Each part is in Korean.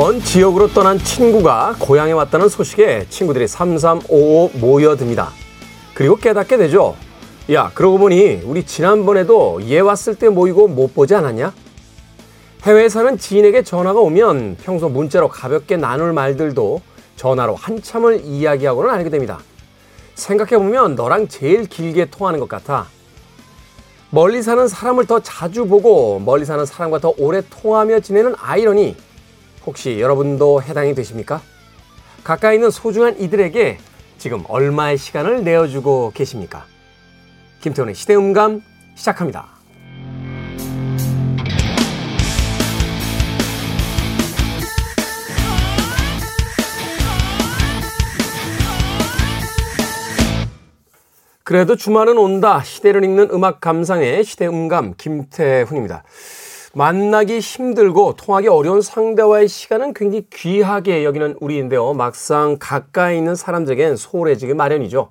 먼 지역으로 떠난 친구가 고향에 왔다는 소식에 친구들이 삼삼오오 모여듭니다. 그리고 깨닫게 되죠. 야, 그러고 보니 우리 지난번에도 얘 왔을 때 모이고 못 보지 않았냐? 해외에 사는 지인에게 전화가 오면 평소 문자로 가볍게 나눌 말들도 전화로 한참을 이야기하고는 알게 됩니다. 생각해보면 너랑 제일 길게 통하는 것 같아. 멀리 사는 사람을 더 자주 보고 멀리 사는 사람과 더 오래 통하며 지내는 아이러니 혹시 여러분도 해당이 되십니까? 가까이 있는 소중한 이들에게 지금 얼마의 시간을 내어주고 계십니까? 김태훈의 시대음감 시작합니다. 그래도 주말은 온다. 시대를 읽는 음악 감상의 시대음감 김태훈입니다. 만나기 힘들고 통하기 어려운 상대와의 시간은 굉장히 귀하게 여기는 우리인데요. 막상 가까이 있는 사람들에겐 소홀해지기 마련이죠.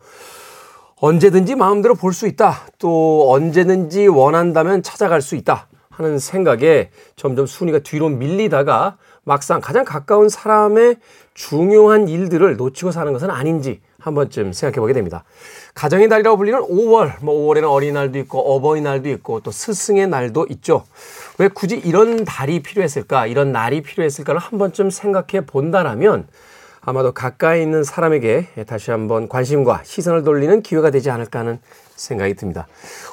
언제든지 마음대로 볼 수 있다. 또 언제든지 원한다면 찾아갈 수 있다. 하는 생각에 점점 순위가 뒤로 밀리다가 막상 가장 가까운 사람의 중요한 일들을 놓치고 사는 것은 아닌지 한 번쯤 생각해 보게 됩니다. 가정의 달이라고 불리는 5월, 뭐 5월에는 어린이날도 있고 어버이날도 있고 또 스승의 날도 있죠. 왜 굳이 이런 달이 필요했을까, 이런 날이 필요했을까를 한 번쯤 생각해 본다라면 아마도 가까이 있는 사람에게 다시 한번 관심과 시선을 돌리는 기회가 되지 않을까 하는 생각이 듭니다.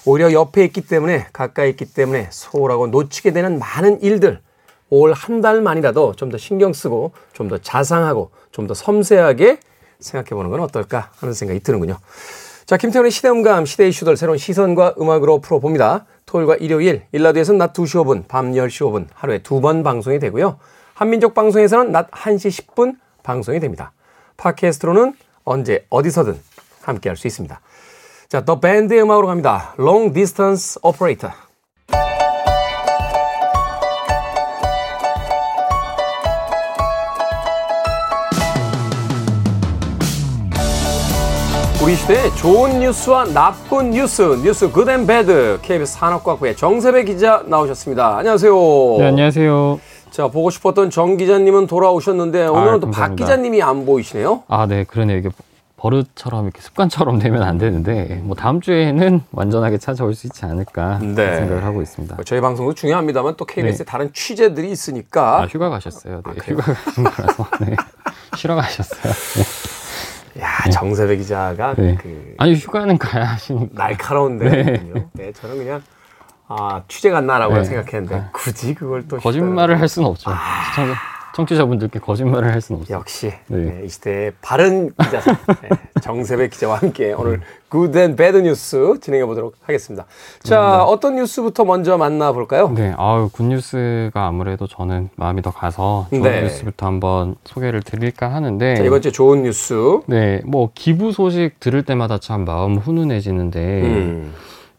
오히려 옆에 있기 때문에 가까이 있기 때문에 소홀하고 놓치게 되는 많은 일들 올 한 달만이라도 좀 더 신경 쓰고 좀 더 자상하고 좀 더 섬세하게 생각해 보는 건 어떨까 하는 생각이 드는군요. 자, 김태훈의 시대음감, 시대 이슈들 새로운 시선과 음악으로 풀어봅니다. 토요일과 일요일, 일라드에서는 낮 2시 5분, 밤 10시 5분, 하루에 두 번 방송이 되고요. 한민족 방송에서는 낮 1시 10분 방송이 됩니다. 팟캐스트로는 언제 어디서든 함께 할 수 있습니다. 자, The Band의 음악으로 갑니다. Long Distance Operator. 우리 시대의 좋은 뉴스와 나쁜 뉴스, 뉴스 Good and Bad, KBS 산업과학부의 정세배 기자 나오셨습니다. 안녕하세요. 네, 안녕하세요. 자, 보고 싶었던 정 기자님은 돌아오셨는데 오늘은 아, 또박 기자님이 안 보이시네요. 아, 네, 그러네요. 이게 버릇처럼 이렇게 습관처럼 되면 안 되는데 뭐 다음 주에는 완전하게 찾아올 수 있지 않을까 네. 생각을 하고 있습니다. 저희 방송도 중요합니다만 또 KBS에 네. 다른 취재들이 있으니까 아, 휴가 가셨어요. 네, 아, 휴가 가신 거라서 네. 쉬러 가셨어요. 네. 야 네. 정세배 기자가 네. 그 아니 휴가는 가야 하시니까 날카로운데 네. 네. 저는 그냥 아 취재 갔나라고 네. 생각했는데 아. 굳이 그걸 또 거짓말을 할 수는 없죠. 아. 청 취자분들께 거짓말을 할 수는 없어요. 역시 네. 네, 이 시대의 바른 기자사 네, 정세배 기자와 함께 오늘 Good and Bad News 진행해 보도록 하겠습니다. 자, 네. 어떤 뉴스부터 먼저 만나볼까요? 네, 아유 good news가 아무래도 저는 마음이 더 가서 좋은 네. 뉴스부터 한번 소개를 드릴까 하는데 자, 이번 주 좋은 뉴스. 네, 뭐 기부 소식 들을 때마다 참 마음 훈훈해지는데. 음.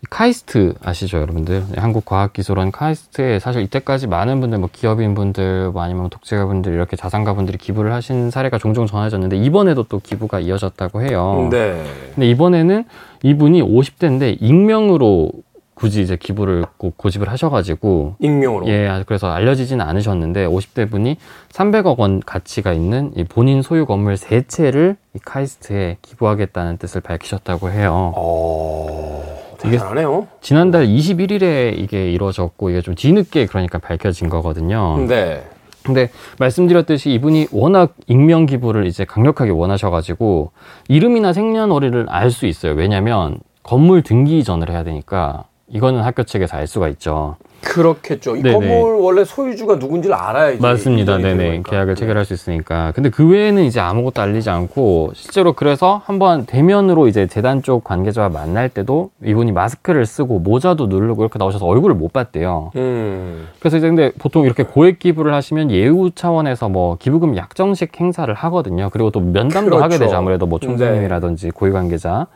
카이스트 아시죠, 여러분들? 한국과학기술원 카이스트에 사실 이때까지 많은 분들, 뭐 기업인분들, 뭐 아니면 독재가분들 이렇게 자산가분들이 기부를 하신 사례가 종종 전해졌는데 이번에도 또 기부가 이어졌다고 해요. 네. 근데 이번에는 이분이 50대인데 익명으로 굳이 이제 기부를 꼭 고집을 하셔가지고 익명으로 예 그래서 알려지지는 않으셨는데 50대 분이 300억 원 가치가 있는 이 본인 소유 건물 세 채를 이 카이스트에 기부하겠다는 뜻을 밝히셨다고 해요. 어... 대단하네요. 지난달 21일에 이게 이루어졌고 이게 좀 뒤늦게 그러니까 밝혀진 거거든요. 네. 근데 말씀드렸듯이 이분이 워낙 익명 기부를 이제 강력하게 원하셔가지고 이름이나 생년월일을 알 수 있어요. 왜냐면 건물 등기 이전을 해야 되니까 이거는 학교 측에서 알 수가 있죠. 그렇겠죠. 이 네네. 건물 원래 소유주가 누군지를 알아야지. 맞습니다. 네네. 계약을 네. 체결할 수 있으니까. 근데 그 외에는 이제 아무것도 알리지 않고 실제로 그래서 한번 대면으로 이제 재단 쪽 관계자와 만날 때도 이분이 마스크를 쓰고 모자도 누르고 이렇게 나오셔서 얼굴을 못 봤대요. 음. 그래서 이제 근데 보통 이렇게 고액 기부를 하시면 예우 차원에서 뭐 기부금 약정식 행사를 하거든요. 그리고 또 면담도 그렇죠. 하게 되죠. 아무래도 뭐 총장님이라든지 네. 고위 관계자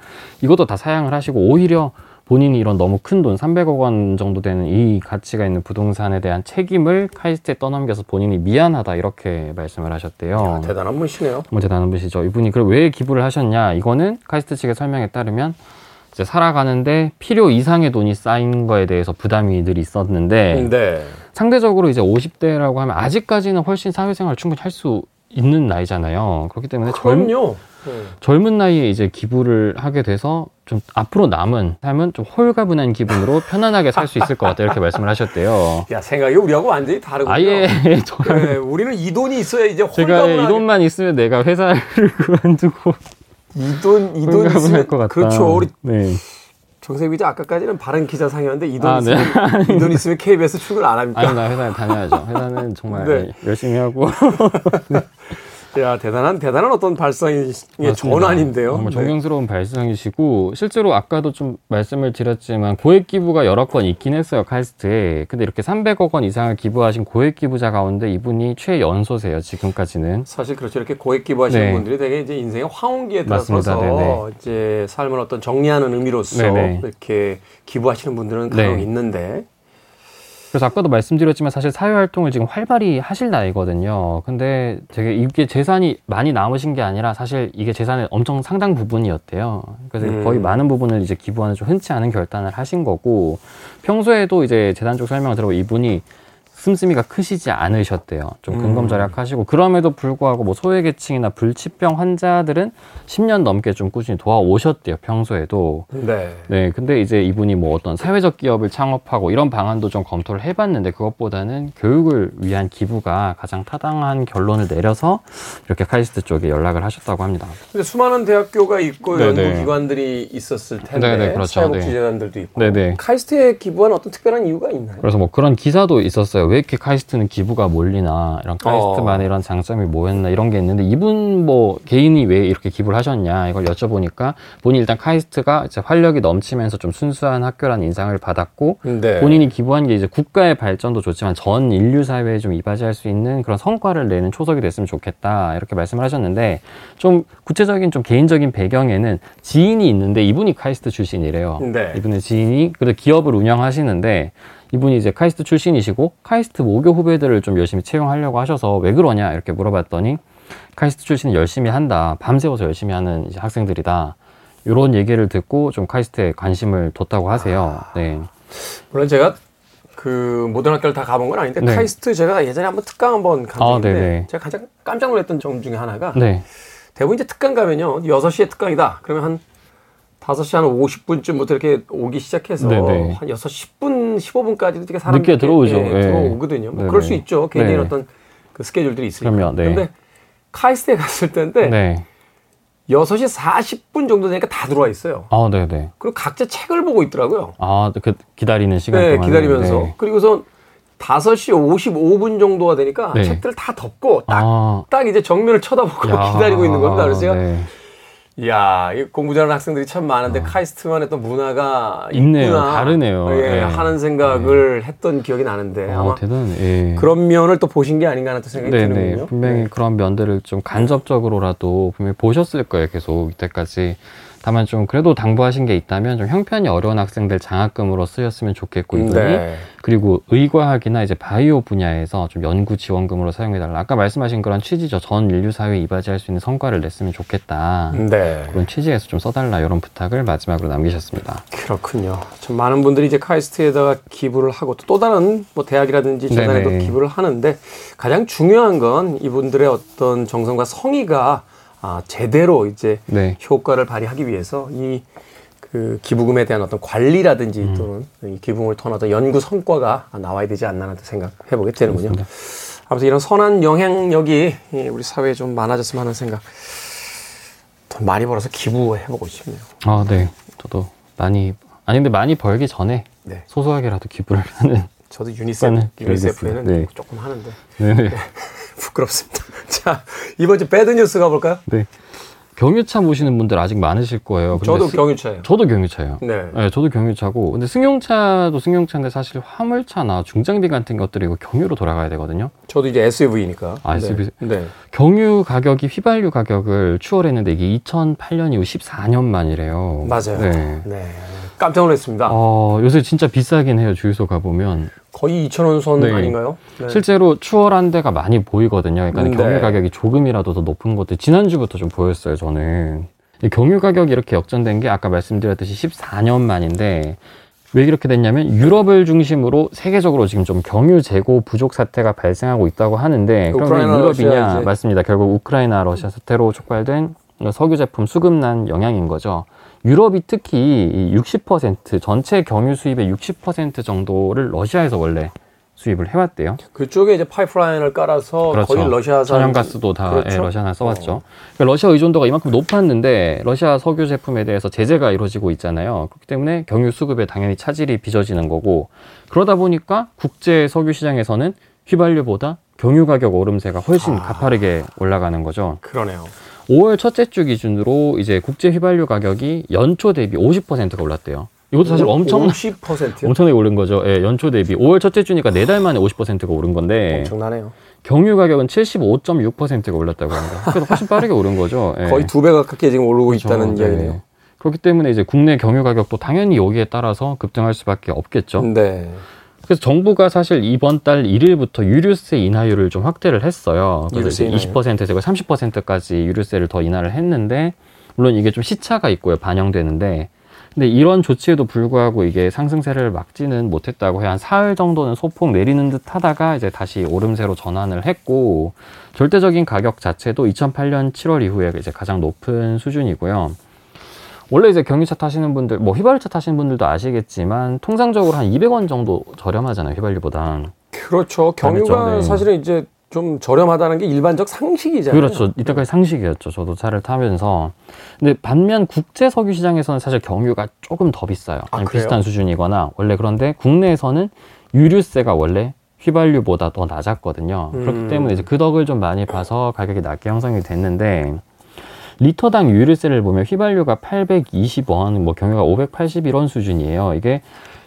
이것도 다 사양을 하시고 오히려 본인이 이런 너무 큰 돈, 300억 원 정도 되는 이 가치가 있는 부동산에 대한 책임을 카이스트에 떠넘겨서 본인이 미안하다 이렇게 말씀을 하셨대요. 야, 대단한 분이시네요. 뭐 대단한 분이시죠. 이분이 그럼 왜 기부를 하셨냐? 이거는 카이스트 측의 설명에 따르면 이제 살아가는데 필요 이상의 돈이 쌓인 거에 대해서 부담이 늘 있었는데 네. 상대적으로 이제 50대라고 하면 아직까지는 훨씬 사회생활 충분히 할 수 있는 나이잖아요. 그렇기 때문에 젊, 그럼요. 네. 젊은 나이에 이제 기부를 하게 돼서 좀 앞으로 남은 삶은 좀 홀가분한 기분으로 편안하게 살 수 있을 것 같다 이렇게 말씀을 하셨대요. 야 생각이 우리하고 완전히 다르군요. 아예 저 네, 우리는 이 돈이 있어야 이제 제가 홀가분하게 이 돈만 있으면 내가 회사를 그만두고 이돈 이돈 홀가분할 있으면 것 같다. 그렇죠. 우리 네. 정세비 기자 아까까지는 바른 기자 상이었는데 이 돈 아, 네. 있으면 이 돈 있으면 KBS 출근 안 합니까? 아니 나 회사에 다녀야죠. 회사는 정말 네. 열심히 하고 야 대단한 대단한 어떤 발상의 맞습니다. 전환인데요. 정말 네. 존경스러운 발상이시고 실제로 아까도 좀 말씀을 드렸지만 고액 기부가 여러 건 있긴 했어요 카이스트에. 근데 이렇게 300억 원 이상을 기부하신 고액 기부자 가운데 이분이 최연소세요 지금까지는. 사실 그렇죠. 이렇게 고액 기부하시는 네. 분들이 되게 이제 인생의 황혼기에. 들어서서 네네. 이제 삶을 어떤 정리하는 의미로서 네네. 이렇게 기부하시는 분들은 간혹 네. 있는데 그래서 아까도 말씀드렸지만 사실 사회활동을 지금 활발히 하실 나이거든요. 근데 되게 이게 재산이 많이 남으신 게 아니라 사실 이게 재산의 엄청 상당 부분이었대요. 그래서 음. 거의 많은 부분을 이제 기부하는 좀 흔치 않은 결단을 하신 거고 평소에도 이제 재단 쪽 설명을 들어보면 이분이 씀씀이가 크시지 않으셨대요. 좀 음. 근검 절약하시고 그럼에도 불구하고 뭐 소외계층이나 불치병 환자들은 10년 넘게 좀 꾸준히 도와오셨대요. 평소에도. 네. 네, 근데 이제 이분이 뭐 어떤 사회적 기업을 창업하고 이런 방안도 좀 검토를 해봤는데 그것보다는 교육을 위한 기부가 가장 타당한 결론을 내려서 이렇게 카이스트 쪽에 연락을 하셨다고 합니다. 근데 수많은 대학교가 있고 네네. 연구기관들이 있었을 텐데 네네, 그렇죠. 사회복지재단들도 있고 네네. 카이스트에 기부한 어떤 특별한 이유가 있나요? 그래서 뭐 그런 기사도 있었어요. 왜 이렇게 카이스트는 기부가 몰리나 이런 카이스트만의 이런 장점이 뭐였나 이런 게 있는데 이분 뭐 개인이 왜 이렇게 기부를 하셨냐 이걸 여쭤보니까 본인이 일단 카이스트가 이제 활력이 넘치면서 좀 순수한 학교라는 인상을 받았고 네. 본인이 기부한 게 이제 국가의 발전도 좋지만 전 인류 사회에 좀 이바지할 수 있는 그런 성과를 내는 초석이 됐으면 좋겠다 이렇게 말씀을 하셨는데 좀 구체적인 좀 개인적인 배경에는 지인이 있는데 이분이 카이스트 출신이래요. 네. 이분의 지인이 그래도 기업을 운영하시는데 이분이 이제 카이스트 출신이시고 카이스트 모교 후배들을 좀 열심히 채용하려고 하셔서 왜 그러냐 이렇게 물어봤더니 카이스트 출신은 열심히 한다 밤새워서 열심히 하는 학생들이다 이런 얘기를 듣고 좀 카이스트에 관심을 뒀다고 하세요. 네. 물론 제가 그 모든 학교를 다 가본 건 아닌데 네. 카이스트 제가 예전에 한번 특강 한번 간 아, 적인데. 제가 가장 깜짝 놀랐던 점 중에 하나가 네. 대부분 이제 특강 가면요 6시에 특강이다 그러면 한 5시 한 50분쯤부터 이렇게 오기 시작해서 네네. 한 6시 10분 15분까지도 되게 사람들이 늦게 들어오죠. 예, 예. 들어오거든요 뭐 네네. 그럴 수 있죠 개인적인 네. 어떤 그 스케줄들이 있으니까 그럼요, 네. 근데 카이스트에 갔을 때인데 네. 6시 40분 정도 되니까 다 들어와 있어요 아, 네, 네. 그리고 각자 책을 보고 있더라고요 아, 그 기다리는 시간 네, 동안 기다리면서. 그리고선 5시 55분 정도가 되니까 네. 책들을 다 덮고 딱, 아, 딱 이제 정면을 쳐다보고 야, 기다리고 있는 겁니다. 그래서 제가, 네. 이야, 이 공부 잘하는 학생들이 참 많은데 카이스트만의 또 문화가 있네요. 있구나. 다르네요. 예, 네. 하는 생각을 했던 기억이 나는데 아마 어, 대단. 예. 그런 면을 또 보신 게 아닌가 하는 또 생각이 네네. 드는군요. 분명히 네. 그런 면들을 좀 간접적으로라도 분명히 보셨을 거예요. 계속 이때까지. 다만 좀 그래도 당부하신 게 있다면 좀 형편이 어려운 학생들 장학금으로 쓰였으면 좋겠고 이분이 네. 그리고 의과학이나 이제 바이오 분야에서 좀 연구 지원금으로 사용해달라. 아까 말씀하신 그런 취지죠. 전 인류 사회에 이바지할 수 있는 성과를 냈으면 좋겠다. 네. 그런 취지에서 좀 써달라 이런 부탁을 마지막으로 남기셨습니다. 그렇군요. 참 많은 분들이 이제 카이스트에다가 기부를 하고 또, 또 다른 뭐 대학이라든지 재단에도 네네. 기부를 하는데 가장 중요한 건 이분들의 어떤 정성과 성의가 아, 제대로 이제 네. 효과를 발휘하기 위해서 이 그 기부금에 대한 어떤 관리라든지 음. 또는 이 기부금을 통한 어떤 연구 성과가 나와야 되지 않나 하는 생각해 보게 되는군요. 그렇습니다. 아무튼 이런 선한 영향력이 이 우리 사회에 좀 많아졌으면 하는 생각. 돈 많이 벌어서 기부해 보고 싶네요. 아, 네. 저도 많이 아니 근데 많이 벌기 전에 네. 소소하게라도 기부를 하는 저도 유니세프, 네, 유니세프에는 네. 조금 하는데 네. 부끄럽습니다. 자 이번 주 bad news 가볼까요? 네. 경유차 모시는 분들 아직 많으실 거예요. 저도 스- 경유차예요. 저도 경유차예요. 네. 네, 저도 경유차고. 근데 승용차도 승용차인데 사실 화물차나 중장비 같은 것들이 이거 경유로 돌아가야 되거든요. 저도 이제 SUV니까. 아, SUV. 네. 네. 경유 가격이 휘발유 가격을 추월했는데 이게 2008년 이후 14년 만이래요. 맞아요. 네. 네. 깜짝 놀랐습니다. 어, 요새 진짜 비싸긴 해요. 주유소 가보면. 거의 2,000원 선 네. 아닌가요? 네. 실제로 추월한 데가 많이 보이거든요. 그러니까 음, 경유 네. 가격이 조금이라도 더 높은 것들 지난주부터 좀 보였어요. 저는 경유 가격이 이렇게 역전된 게 아까 말씀드렸듯이 14년 만인데 왜 이렇게 됐냐면 유럽을 중심으로 세계적으로 지금 좀 경유 재고 부족 사태가 발생하고 있다고 하는데 그러면 유럽이냐 이제... 맞습니다. 결국 우크라이나 러시아 사태로 촉발된 석유 제품 수급난 영향인 거죠. 유럽이 특히 60% 전체 경유 수입의 60% 정도를 러시아에서 원래 수입을 해왔대요. 그쪽에 이제 파이프라인을 깔아서 그렇죠. 거의 러시아산 천연가스도 다 그렇죠? 예, 러시아산 써왔죠. 어. 그러니까 러시아 의존도가 이만큼 높았는데 러시아 석유 제품에 대해서 제재가 이루어지고 있잖아요. 그렇기 때문에 경유 수급에 당연히 차질이 빚어지는 거고 그러다 보니까 국제 석유 시장에서는 휘발유보다 경유 가격 오름세가 훨씬 아. 가파르게 올라가는 거죠. 그러네요. 5월 첫째 주 기준으로 이제 국제 휘발유 가격이 연초 대비 50%가 올랐대요. 이것도 사실 엄청 50%요? 엄청나게 오른 거죠. 예, 연초 대비 5월 첫째 주니까 네 달 만에 50%가 오른 건데 엄청나네요. 경유 가격은 75.6%가 올랐다고 합니다. 그래서 훨씬 빠르게 오른 거죠. 예. 거의 두 배 가깝게 지금 오르고 그렇죠. 있다는 네. 이야기네요. 그렇기 때문에 이제 국내 경유 가격도 당연히 여기에 따라서 급등할 수밖에 없겠죠. 네. 그래서 정부가 사실 이번 달 1일부터 유류세 인하율을 좀 확대를 했어요. 그래서 이제 20%에서 30%까지 유류세를 더 인하를 했는데 물론 이게 좀 시차가 있고요. 반영되는데 근데 이런 조치에도 불구하고 이게 상승세를 막지는 못했다고 해요. 한 사흘 정도는 소폭 내리는 듯 하다가 이제 다시 오름세로 전환을 했고, 절대적인 가격 자체도 2008년 7월 이후에 이제 가장 높은 수준이고요. 원래 이제 경유차 타시는 분들, 뭐 휘발유차 타시는 분들도 아시겠지만, 통상적으로 한 200원 정도 저렴하잖아요, 휘발유보다. 그렇죠. 경유가 네. 사실은 이제 좀 저렴하다는 게 일반적 상식이잖아요. 그렇죠. 이때까지 상식이었죠. 저도 차를 타면서. 근데 반면 국제 석유 시장에서는 사실 경유가 조금 더 비싸요. 아, 비슷한 수준이거나 원래 그런데 국내에서는 유류세가 원래 휘발유보다 더 낮았거든요. 음. 그렇기 때문에 이제 그 덕을 좀 많이 봐서 가격이 낮게 형성이 됐는데 리터당 유류세를 보면 휘발유가 820원, 뭐 경유가 581원 수준이에요. 이게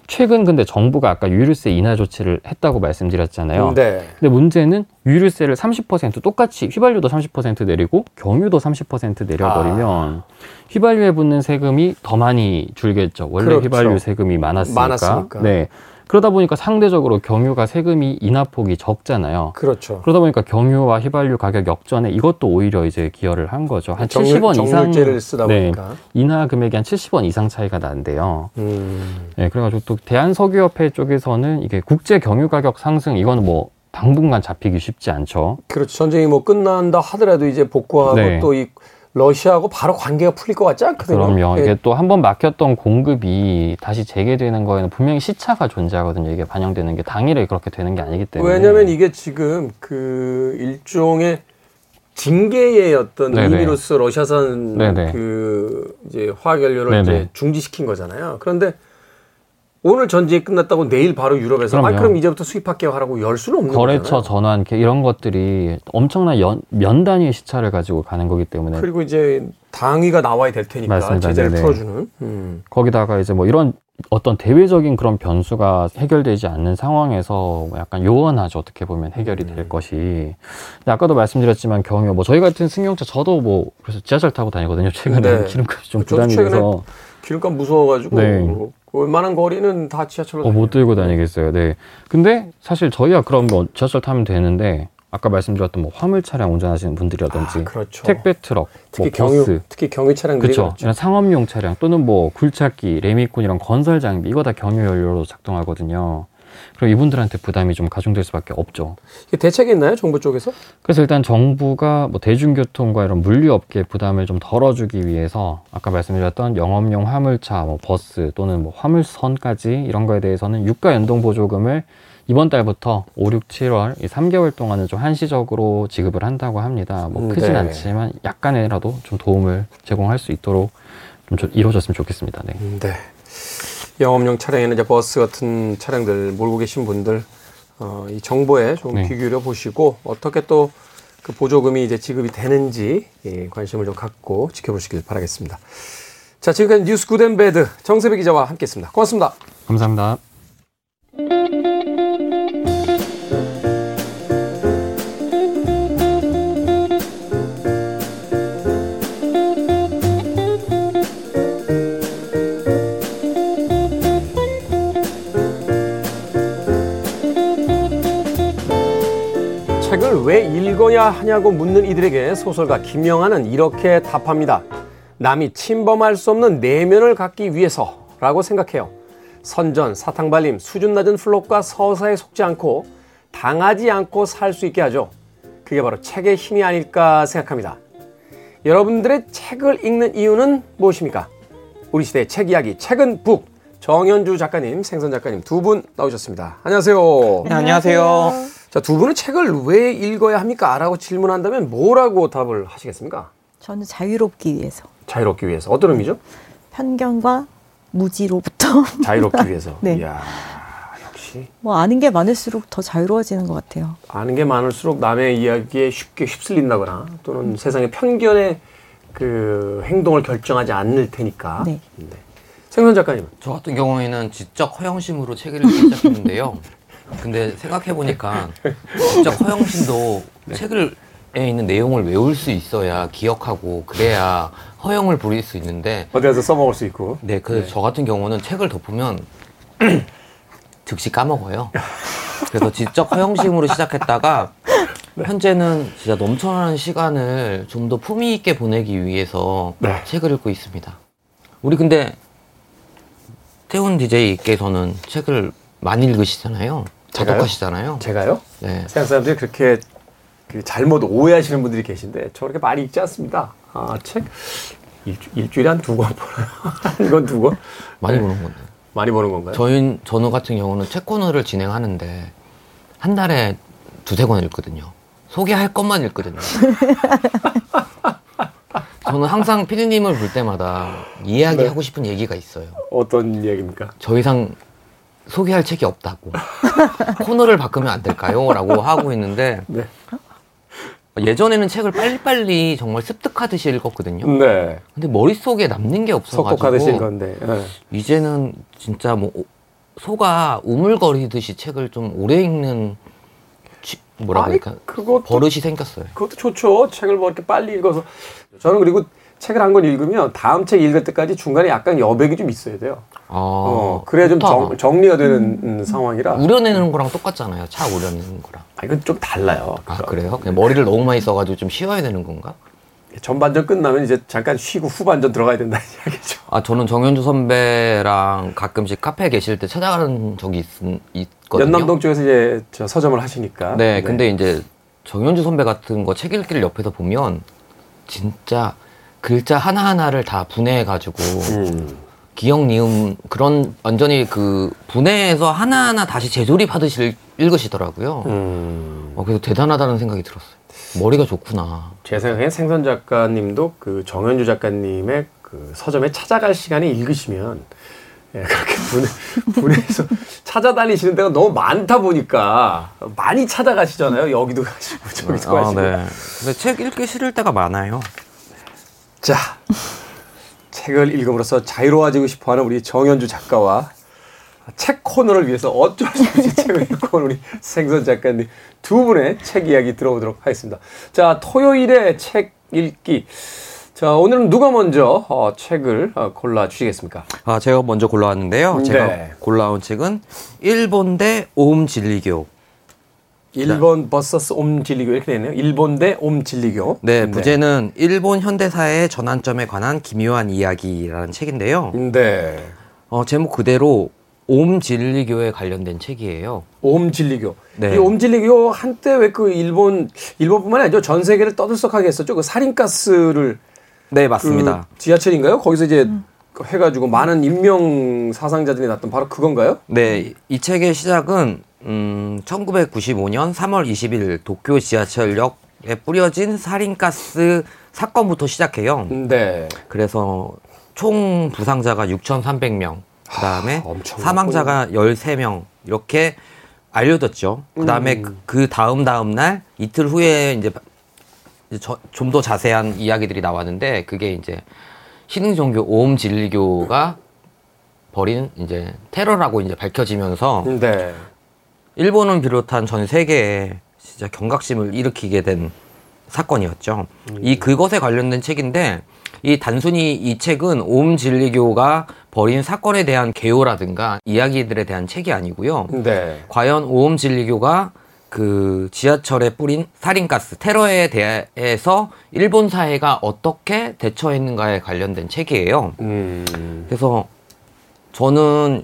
최근 근데 정부가 아까 유류세 인하 조치를 했다고 말씀드렸잖아요. 네. 근데 문제는 유류세를 30% 똑같이 휘발유도 30% 내리고 경유도 30% 내려버리면 아. 휘발유에 붙는 세금이 더 많이 줄겠죠. 원래 그렇죠. 휘발유 세금이 많았으니까. 많았으니까. 네. 그러다 보니까 상대적으로 경유가 세금이 인하폭이 적잖아요. 그렇죠. 그러다 보니까 경유와 휘발유 가격 역전에 이것도 오히려 이제 기여를 한 거죠. 한 정률, 70원 이상 네, 보니까 인하 금액이 한 70원 이상 차이가 난대요. 음. 네, 그래가지고 또 대한석유협회 쪽에서는 이게 국제 경유 가격 상승 이거는 뭐 당분간 잡히기 쉽지 않죠. 그렇죠. 전쟁이 뭐 끝난다 하더라도 이제 복구하고 네. 또이 러시아하고 바로 관계가 풀릴 것 같지 않거든요. 그럼요. 예. 이게 또한 번 막혔던 공급이 다시 재개되는 거에는 분명히 시차가 존재하거든요. 이게 반영되는 게 당일에 그렇게 되는 게 아니기 때문에. 왜냐하면 이게 지금 그 일종의 징계의 어떤 네네. 의미로서 러시아산 네네. 그 이제 화학 연료를 이제 중지시킨 거잖아요. 그런데 오늘 전쟁이 끝났다고 내일 바로 유럽에서 그럼요. 아 그럼 이제부터 수입할게요 하라고 열 수는 없는 거래처 거잖아요. 전환 이런 것들이 엄청난 연, 면 단위의 시차를 가지고 가는 거기 때문에 그리고 이제 당위가 나와야 될 테니까 맞습니다. 제재를 네네. 풀어주는 음. 거기다가 이제 뭐 이런 어떤 대외적인 그런 변수가 해결되지 않는 상황에서 약간 요원하죠 어떻게 보면 해결이 될 음. 것이 아까도 말씀드렸지만 경유 뭐 저희 같은 승용차 저도 뭐 그래서 지하철 타고 다니거든요 최근에 네. 기름값이 좀 부담이 돼서 기름값 무서워가지고 네. 웬만한 거리는 다 지하철로 어, 못 들고 다니겠어요. 네. 근데 사실 저희가 그럼 뭐 지하철 타면 되는데 아까 말씀드렸던 뭐 화물 차량 운전하시는 분들이라든지 아, 그렇죠. 택배 트럭, 특히 뭐 경유, 버스, 특히 경유 차량들이 그렇죠. 그렇죠. 이런 상업용 차량 또는 뭐 굴착기, 레미콘 이런 건설 장비 이거 다 경유 연료로 작동하거든요. 그럼 이분들한테 부담이 좀 가중될 수밖에 없죠. 이게 대책이 있나요, 정부 쪽에서? 그래서 일단 정부가 뭐 대중교통과 이런 물류업계 부담을 좀 덜어주기 위해서 아까 말씀드렸던 영업용 화물차, 뭐 버스 또는 뭐 화물선까지 이런 거에 대해서는 유가 연동 보조금을 이번 달부터 5, 6, 7월 이 3개월 동안은 좀 한시적으로 지급을 한다고 합니다. 뭐 크진 네. 않지만 약간이라도 좀 도움을 제공할 수 있도록 좀 이루어졌으면 좋겠습니다. 네. 네. 영업용 차량에는 이제 버스 같은 차량들 몰고 계신 분들 어, 이 정보에 좀 네. 귀 기울여 보시고 어떻게 또 그 보조금이 이제 지급이 되는지 예, 관심을 좀 갖고 지켜보시길 바라겠습니다. 자, 지금까지 뉴스 Good and Bad 정세배 기자와 함께했습니다. 고맙습니다. 감사합니다. 왜 읽어야 하냐고 묻는 이들에게 소설가 김영하는 이렇게 답합니다. 남이 침범할 수 없는 내면을 갖기 위해서라고 생각해요. 선전, 사탕발림, 수준 낮은 플롯과 서사에 속지 않고 당하지 않고 살 수 있게 하죠. 그게 바로 책의 힘이 아닐까 생각합니다. 여러분들의 책을 읽는 이유는 무엇입니까? 우리 시대의 책 이야기, 책은 북. 정현주 작가님, 생선 작가님 두 분 나오셨습니다. 안녕하세요. 네, 안녕하세요. 자, 두 분은 책을 왜 읽어야 합니까? 라고 질문한다면 뭐라고 답을 하시겠습니까? 저는 자유롭기 위해서. 자유롭기 위해서. 어떤 의미죠? 편견과 무지로부터. 자유롭기 위해서. 네. 이야, 역시. 뭐 아는 게 많을수록 더 자유로워지는 것 같아요. 아는 게 많을수록 남의 이야기에 쉽게 휩쓸린다거나 또는 세상의 편견의 그 행동을 결정하지 않을 테니까. 네. 생선 작가님. 저 같은 경우에는 지적 허영심으로 책을 읽기 시작했는데요. 근데 생각해보니까 지적 허영심도 책을 에 있는 내용을 외울 수 있어야 기억하고 그래야 허영을 부릴 수 있는데 어디 가서 써먹을 수 있고. 네, 그저 같은 경우는 책을 덮으면 즉시 까먹어요. 그래서 지적 허영심으로 시작했다가 현재는 진짜 넘쳐나는 시간을 좀 더 품위 있게 보내기 위해서 네. 책을 읽고 있습니다. 우리 근데 태훈 DJ께서는 책을 많이 읽으시잖아요. 자독하시잖아요. 제가요? 네. 세상 사람들이 그렇게 그 잘못 오해하시는 분들이 계신데 저 그렇게 많이 읽지 않습니다. 아, 책 일주, 일주일에 한 두 권 보나요? 한 권, 두 권? 많이 네. 보는 건데. 많이 보는 건가요? 저희 전우 같은 경우는 책 코너를 진행하는데 한 달에 두세 권 읽거든요. 소개할 것만 읽거든요. 저는 항상 피디님을 볼 때마다 이야기하고 싶은 얘기가 있어요. 어떤 얘기입니까? 저 이상 소개할 책이 없다고. 코너를 바꾸면 안 될까요? 라고 하고 있는데 네. 예전에는 책을 빨리빨리 정말 습득하듯이 읽었거든요. 네. 근데 머릿속에 남는 게 없어가지고 건데. 네. 이제는 진짜 뭐 오- 소가 우물거리듯이 책을 좀 오래 읽는 취- 뭐라고 할까 그것도 버릇이 생겼어요. 그것도 좋죠. 책을 뭐 이렇게 빨리 읽어서. 저는 그리고 책을 한 권 읽으면 다음 책 읽을 때까지 중간에 약간 여백이 좀 있어야 돼요. 아, 어, 그래야 좀 좋다. 정, 정리가 되는 음, 상황이라. 우려내는 거랑 똑같잖아요. 차 우려내는 거랑. 아, 이건 좀 달라요. 아 그래요? 그냥 머리를 너무 많이 써가지고 좀 쉬어야 되는 건가? 전반전 끝나면 이제 잠깐 쉬고 후반전 들어가야 된다는 이야기죠. 아 저는 정현주 선배랑 가끔씩 카페 계실 때 찾아가는 적이 있, 있거든요. 연남동 쪽에서 이제 저 서점을 하시니까. 네, 근데 이제 정현주 선배 같은 거 책 읽기를 옆에서 보면 진짜 글자 하나 하나를 다 분해해가지고 음. 기억 니음 그런 완전히 그 분해해서 하나 하나 다시 재조립하듯이 읽- 읽으시더라고요. 음. 어, 그래서 대단하다는 생각이 들었어요. 머리가 좋구나. 제 생각엔 생선 작가님도 그 정현주 작가님의 그 서점에 찾아갈 시간에 읽으시면 예, 그렇게 분해, 분해해서 찾아다니시는 데가 너무 많다 보니까 많이 찾아가시잖아요. 여기도 가시고 저기도 가시고. 네. 근데 책 읽기 싫을 때가 많아요. 자, 책을 읽음으로써 자유로워지고 싶어하는 우리 정현주 작가와 책 코너를 위해서 어쩔 수 없이 책을 읽고 온 우리 생선 작가님 두 분의 책 이야기 들어보도록 하겠습니다. 자, 토요일에 책 읽기. 자, 오늘은 누가 먼저 어, 책을 어, 골라 주시겠습니까? 아, 제가 먼저 골라왔는데요. 제가 네. 골라온 책은 일본 대 옴 진리교. 일본 versus 옴 진리교 이렇게 되네요. 일본 대 옴 진리교. 네, 부제는 일본 현대사의 전환점에 관한 기묘한 이야기라는 책인데요. 네. 어, 제목 그대로 옴 진리교에 관련된 책이에요. 옴 진리교. 네. 이 옴 진리교 한때 왜 그 일본 일본뿐만이 아니죠 전 세계를 떠들썩하게 했었죠. 그 살인가스를 네, 맞습니다. 그 지하철인가요? 거기서 이제 해가지고 많은 인명 사상자들이 났던 바로 그건가요? 네, 이 책의 시작은 음, 1995년 3월 20일 도쿄 지하철역에 뿌려진 살인가스 사건부터 시작해요. 네. 그래서 총 부상자가 6,300명, 그 다음에. 사망자가 13명, 이렇게 알려졌죠. 그 다음에 음. 그 다음 다음 날 이틀 후에 이제 좀 더 자세한 이야기들이 나왔는데 그게 이제 신흥 종교 오음 진리교가 벌인 이제 테러라고 이제 밝혀지면서 네. 일본은 비롯한 전 세계에 진짜 경각심을 일으키게 된 사건이었죠. 이 그것에 관련된 책인데 이 단순히 이 책은 오음 진리교가 벌인 사건에 대한 개요라든가 이야기들에 대한 책이 아니고요. 네. 과연 오음 진리교가 그 지하철에 뿌린 살인가스 테러에 대해서 일본 사회가 어떻게 대처했는가에 관련된 책이에요. 음. 그래서 저는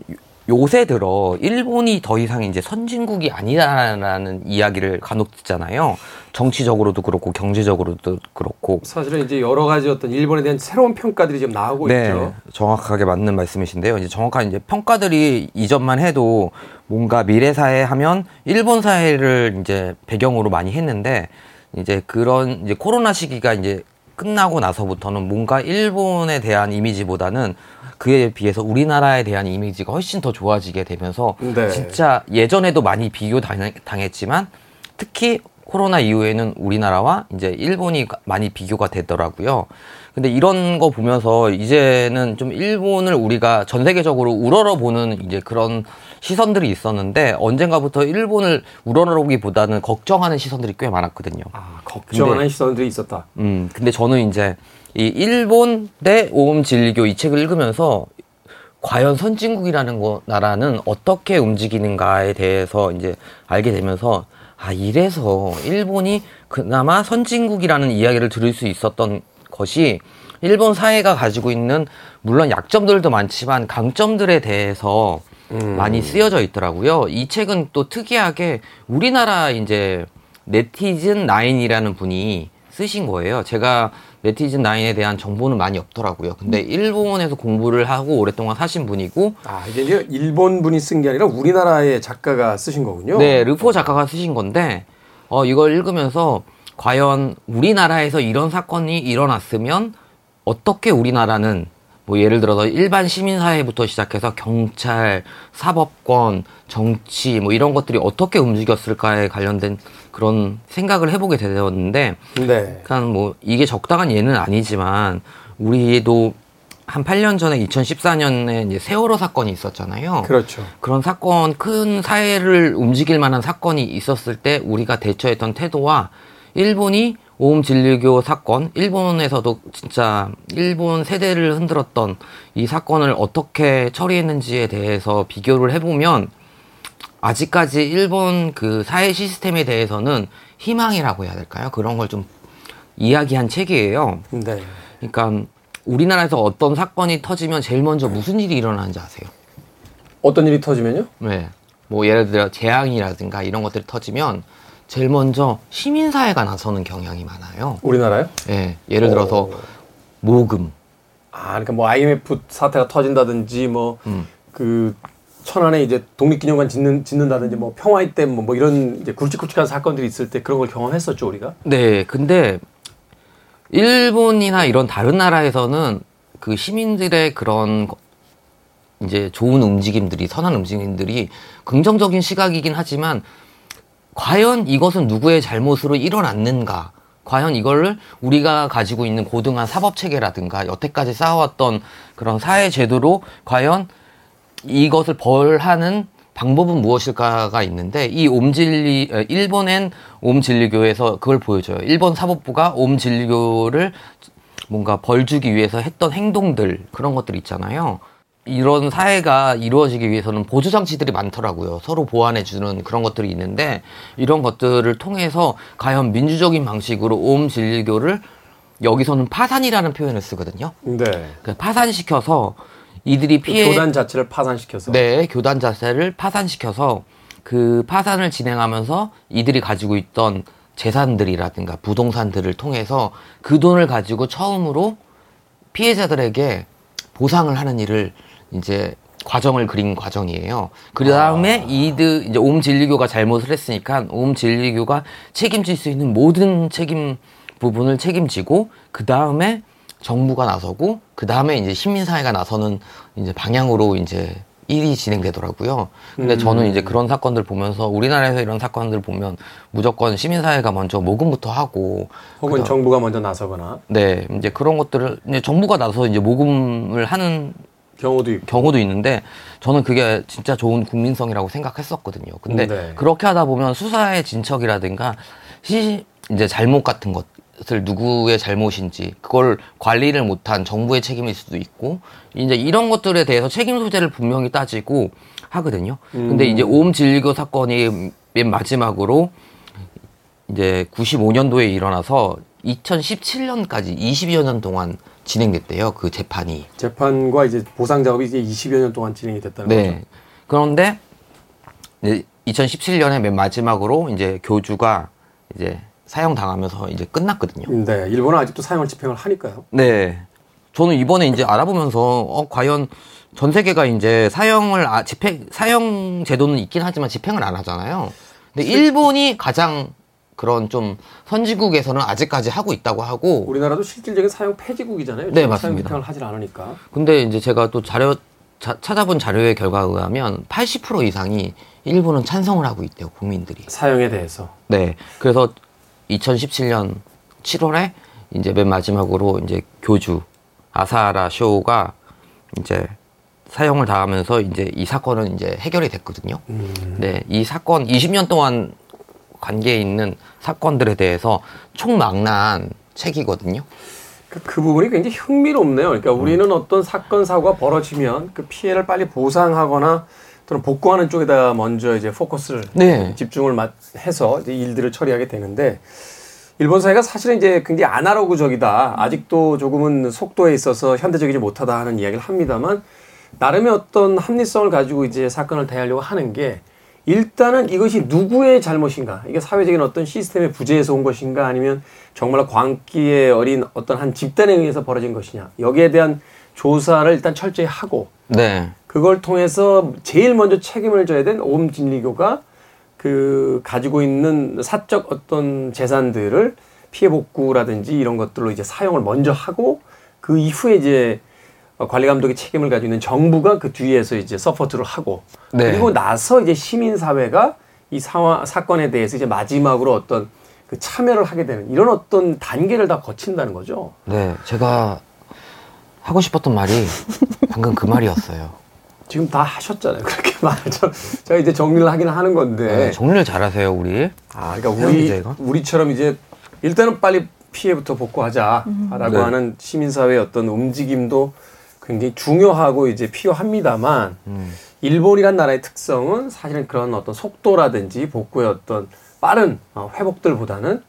요새 들어 일본이 더 이상 이제 선진국이 아니다라는 이야기를 간혹 듣잖아요. 정치적으로도 그렇고 경제적으로도 그렇고. 사실은 이제 여러 가지 어떤 일본에 대한 새로운 평가들이 지금 나오고 있죠. 정확하게 맞는 말씀이신데요. 이제 정확한 이제 평가들이 이전만 해도 뭔가 미래 사회 하면 일본 사회를 이제 배경으로 많이 했는데 이제 그런 이제 코로나 시기가 이제 끝나고 나서부터는 뭔가 일본에 대한 이미지보다는 그에 비해서 우리나라에 대한 이미지가 훨씬 더 좋아지게 되면서 네. 진짜 예전에도 많이 비교 당- 당했지만 특히 코로나 이후에는 우리나라와 이제 일본이 가- 많이 비교가 되더라고요. 근데 이런 거 보면서 이제는 좀 일본을 우리가 전 세계적으로 우러러 보는 이제 그런 시선들이 있었는데 언젠가부터 일본을 우러러 보기보다는 걱정하는 시선들이 꽤 많았거든요. 아, 걱정하는 근데- 시선들이 있었다. 음, 근데 저는 이제 이 일본 대 오음 진리교 이 책을 읽으면서 과연 선진국이라는 거 나라는 어떻게 움직이는가에 대해서 이제 알게 되면서 아 이래서 일본이 그나마 선진국이라는 이야기를 들을 수 있었던 것이 일본 사회가 가지고 있는 물론 약점들도 많지만 강점들에 대해서 많이 쓰여져 있더라고요. 이 책은 또 특이하게 우리나라 이제 네티즌 나인이라는 분이 쓰신 거예요. 제가 네티즌 나인에 대한 정보는 많이 없더라고요. 근데 일본에서 공부를 하고 오랫동안 사신 분이고 아, 이게 이제 일본 분이 쓴 게 아니라 우리나라의 작가가 쓰신 거군요. 네, 르포 작가가 쓰신 건데, 어, 이걸 읽으면서 과연 우리나라에서 이런 사건이 일어났으면 어떻게 우리나라는 뭐 예를 들어서 일반 시민사회부터 시작해서 경찰, 사법권, 정치 뭐 이런 것들이 어떻게 움직였을까에 관련된 그런 생각을 해보게 되었는데, 네. 그러니까 뭐 이게 적당한 예는 아니지만 우리도 한 8년 전에 2014년에 이제 세월호 사건이 있었잖아요. 그렇죠. 그런 사건, 큰 사회를 움직일 만한 사건이 있었을 때 우리가 대처했던 태도와 일본이 오음 진리교 사건, 일본에서도 진짜 일본 세대를 흔들었던 이 사건을 어떻게 처리했는지에 대해서 비교를 해보면 아직까지 일본 그 사회 시스템에 대해서는 희망이라고 해야 될까요? 그런 걸 좀 이야기한 책이에요. 네. 그러니까 우리나라에서 어떤 사건이 터지면 제일 먼저 무슨 일이 일어나는지 아세요? 어떤 일이 터지면요? 네. 뭐 예를 들어 재앙이라든가 이런 것들이 터지면 제일 먼저 시민사회가 나서는 경향이 많아요. 우리나라요? 예. 예를 들어서 오. 모금. 아, 그러니까 뭐 IMF 사태가 터진다든지 뭐 음. 그 천안에 이제 독립기념관 짓는 짓는다든지 뭐 평화의 댐뭐 뭐 이런 이제 굵직굵직한 사건들이 있을 때 그런 걸 경험했었죠 우리가. 네. 근데 일본이나 이런 다른 나라에서는 그 시민들의 그런 거- 이제 좋은 움직임들이 선한 움직임들이 긍정적인 시각이긴 하지만 과연 이것은 누구의 잘못으로 일어났는가? 과연 이거를 우리가 가지고 있는 고등한 사법 체계라든가 여태까지 쌓아왔던 그런 사회 제도로 과연 이것을 벌하는 방법은 무엇일까가 있는데 이 옴진리 에, 일본엔 옴진리교에서 그걸 보여줘요. 일본 사법부가 옴진리교를 뭔가 벌 주기 위해서 했던 행동들 그런 것들 있잖아요. 이런 사회가 이루어지기 위해서는 보조 장치들이 많더라고요. 서로 보완해 주는 그런 것들이 있는데 이런 것들을 통해서 과연 민주적인 방식으로 옴 진리교를 여기서는 파산이라는 표현을 쓰거든요. 네. 그 파산시켜서 이들이 그 피해 교단 자체를 파산시켜서. 네, 교단 자체를 파산시켜서 그 파산을 진행하면서 이들이 가지고 있던 재산들이라든가 부동산들을 통해서 그 돈을 가지고 처음으로 피해자들에게 보상을 하는 일을 이제 과정을 그린 과정이에요. 그 다음에 이들 이제 옴 진리교가 잘못을 했으니까 옴 진리교가 책임질 수 있는 모든 책임 부분을 책임지고 그 다음에 정부가 나서고 그 다음에 이제 시민사회가 나서는 이제 방향으로 이제 일이 진행되더라고요. 근데 저는 이제 그런 사건들 보면서 우리나라에서 이런 사건들 보면 무조건 시민사회가 먼저 모금부터 하고 혹은 그다음- 정부가 먼저 나서거나 네 이제 그런 것들을 이제 정부가 나서 이제 모금을 하는 경우도 있고. 경우도 있는데 저는 그게 진짜 좋은 국민성이라고 생각했었거든요. 근데 네. 그렇게 하다 보면 수사의 진척이라든가 시 이제 잘못 같은 것을 누구의 잘못인지 그걸 관리를 못한 정부의 책임일 수도 있고 이제 이런 것들에 대해서 책임 소재를 분명히 따지고 하거든요. 근데 이제 오음 진리교 사건이 맨 마지막으로 이제 95년도에 일어나서 2017년까지 20여 년 동안 진행됐대요. 그 재판이. 재판과 이제 보상 작업이 이제 20여 년 동안 진행이 됐다는 거죠. 네. 그런데 이제 2017년에 맨 마지막으로 이제 교주가 이제 사형 당하면서 이제 끝났거든요. 네, 일본은 아직도 사형을 집행을 하니까요. 네. 저는 이번에 이제 알아보면서 어 과연 전 세계가 이제 사형을 아, 집행 사형 제도는 있긴 하지만 집행을 안 하잖아요. 근데 일본이 가장 그런 좀 선진국에서는 아직까지 하고 있다고 하고 우리나라도 실질적인 사형 폐지국이잖아요. 네, 맞습니다. 집행을 하질 않으니까. 근데 이제 제가 또 자료 자- 찾아본 자료의 결과에 의하면 80% 이상이 일본은 찬성을 하고 있대요, 국민들이. 사형에 대해서. 네. 그래서 2017년 7월에 이제 맨 마지막으로 이제 교주 아사하라 쇼가 이제 사형을 당하면서 이제 이 사건은 이제 해결이 됐거든요. 네. 이 사건 20년 동안 관계에 있는 사건들에 대해서 총망라한 책이거든요. 그, 그 부분이 굉장히 흥미롭네요. 그러니까 우리는 어떤 사건 사고가 벌어지면 그 피해를 빨리 보상하거나 또는 복구하는 쪽에다 먼저 이제 포커스를 네. 집중을 마- 해서 이제 일들을 처리하게 되는데 일본 사회가 사실은 이제 굉장히 아날로그적이다. 아직도 조금은 속도에 있어서 현대적이지 못하다 하는 이야기를 합니다만 나름의 어떤 합리성을 가지고 이제 사건을 대하려고 하는 게 일단은 이것이 누구의 잘못인가? 이게 사회적인 어떤 시스템의 부재에서 온 것인가? 아니면 정말 광기에 어린 어떤 한 집단에 의해서 벌어진 것이냐? 여기에 대한 조사를 일단 철저히 하고 네. 그걸 통해서 제일 먼저 책임을 져야 된 오음 진리교가 그 가지고 있는 사적 어떤 재산들을 피해 복구라든지 이런 것들로 이제 사용을 먼저 하고 그 이후에 이제 어, 관리 감독의 책임을 가지고 있는 정부가 그 뒤에서 이제 support를 하고 네. 그리고 나서 이제 시민 사회가 이 사회 사건에 대해서 이제 마지막으로 어떤 그 참여를 하게 되는 이런 어떤 단계를 다 거친다는 거죠. 네. 제가 하고 싶었던 말이 방금 그 말이었어요. 지금 다 하셨잖아요. 그렇게 말하죠. 제가 이제 정리를 하긴 하는 건데. 네. 정리를 잘하세요, 우리. 아, 그러니까 해영 우리 기자가? 우리처럼 이제 일단은 빨리 피해부터 복구하자라고 네. 하는 시민사회의 어떤 움직임도 굉장히 중요하고 이제 필요합니다만 음. 일본이란 나라의 특성은 사실은 그런 어떤 속도라든지 복구의 어떤 빠른 어, 회복들보다는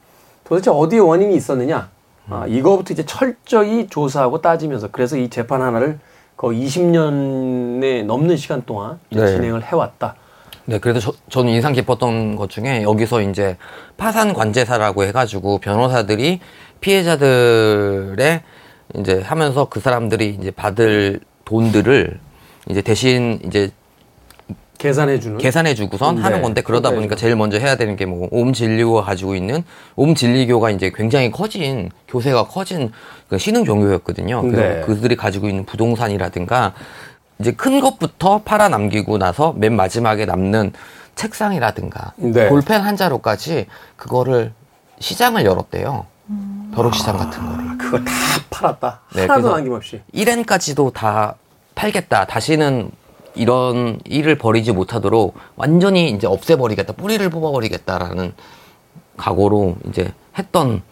도대체 어디에 원인이 있었느냐 아, 이거부터 이제 철저히 조사하고 따지면서 그래서 이 재판 하나를 거의 20년에 넘는 시간 동안 네. 진행을 해왔다. 네, 그래서 저, 저는 인상 깊었던 것 중에 여기서 이제 파산 관제사라고 해가지고 변호사들이 피해자들의 이제 하면서 그 사람들이 이제 받을 돈들을 이제 대신 이제 계산해 주는 계산해 주고선 네, 하는 건데 그러다 그렇게 보니까. 제일 먼저 해야 되는 게 뭐 옴 진리교가 가지고 있는 옴 진리교가 이제 굉장히 커진 교세가 커진 그 신흥 종교였거든요. 그래서 네. 그들이 가지고 있는 부동산이라든가 이제 큰 것부터 팔아 남기고 나서 맨 마지막에 남는 책상이라든가 네. 볼펜 한 자루까지 그거를 시장을 열었대요. 벼룩시장 같은 거를. 아, 그거 다 팔았다. 네, 하나도 그래서- 남김없이. 1엔까지도 다 팔겠다. 다시는 이런 일을 벌이지 못하도록 완전히 이제 없애버리겠다. 뿌리를 뽑아버리겠다라는 각오로 이제 했던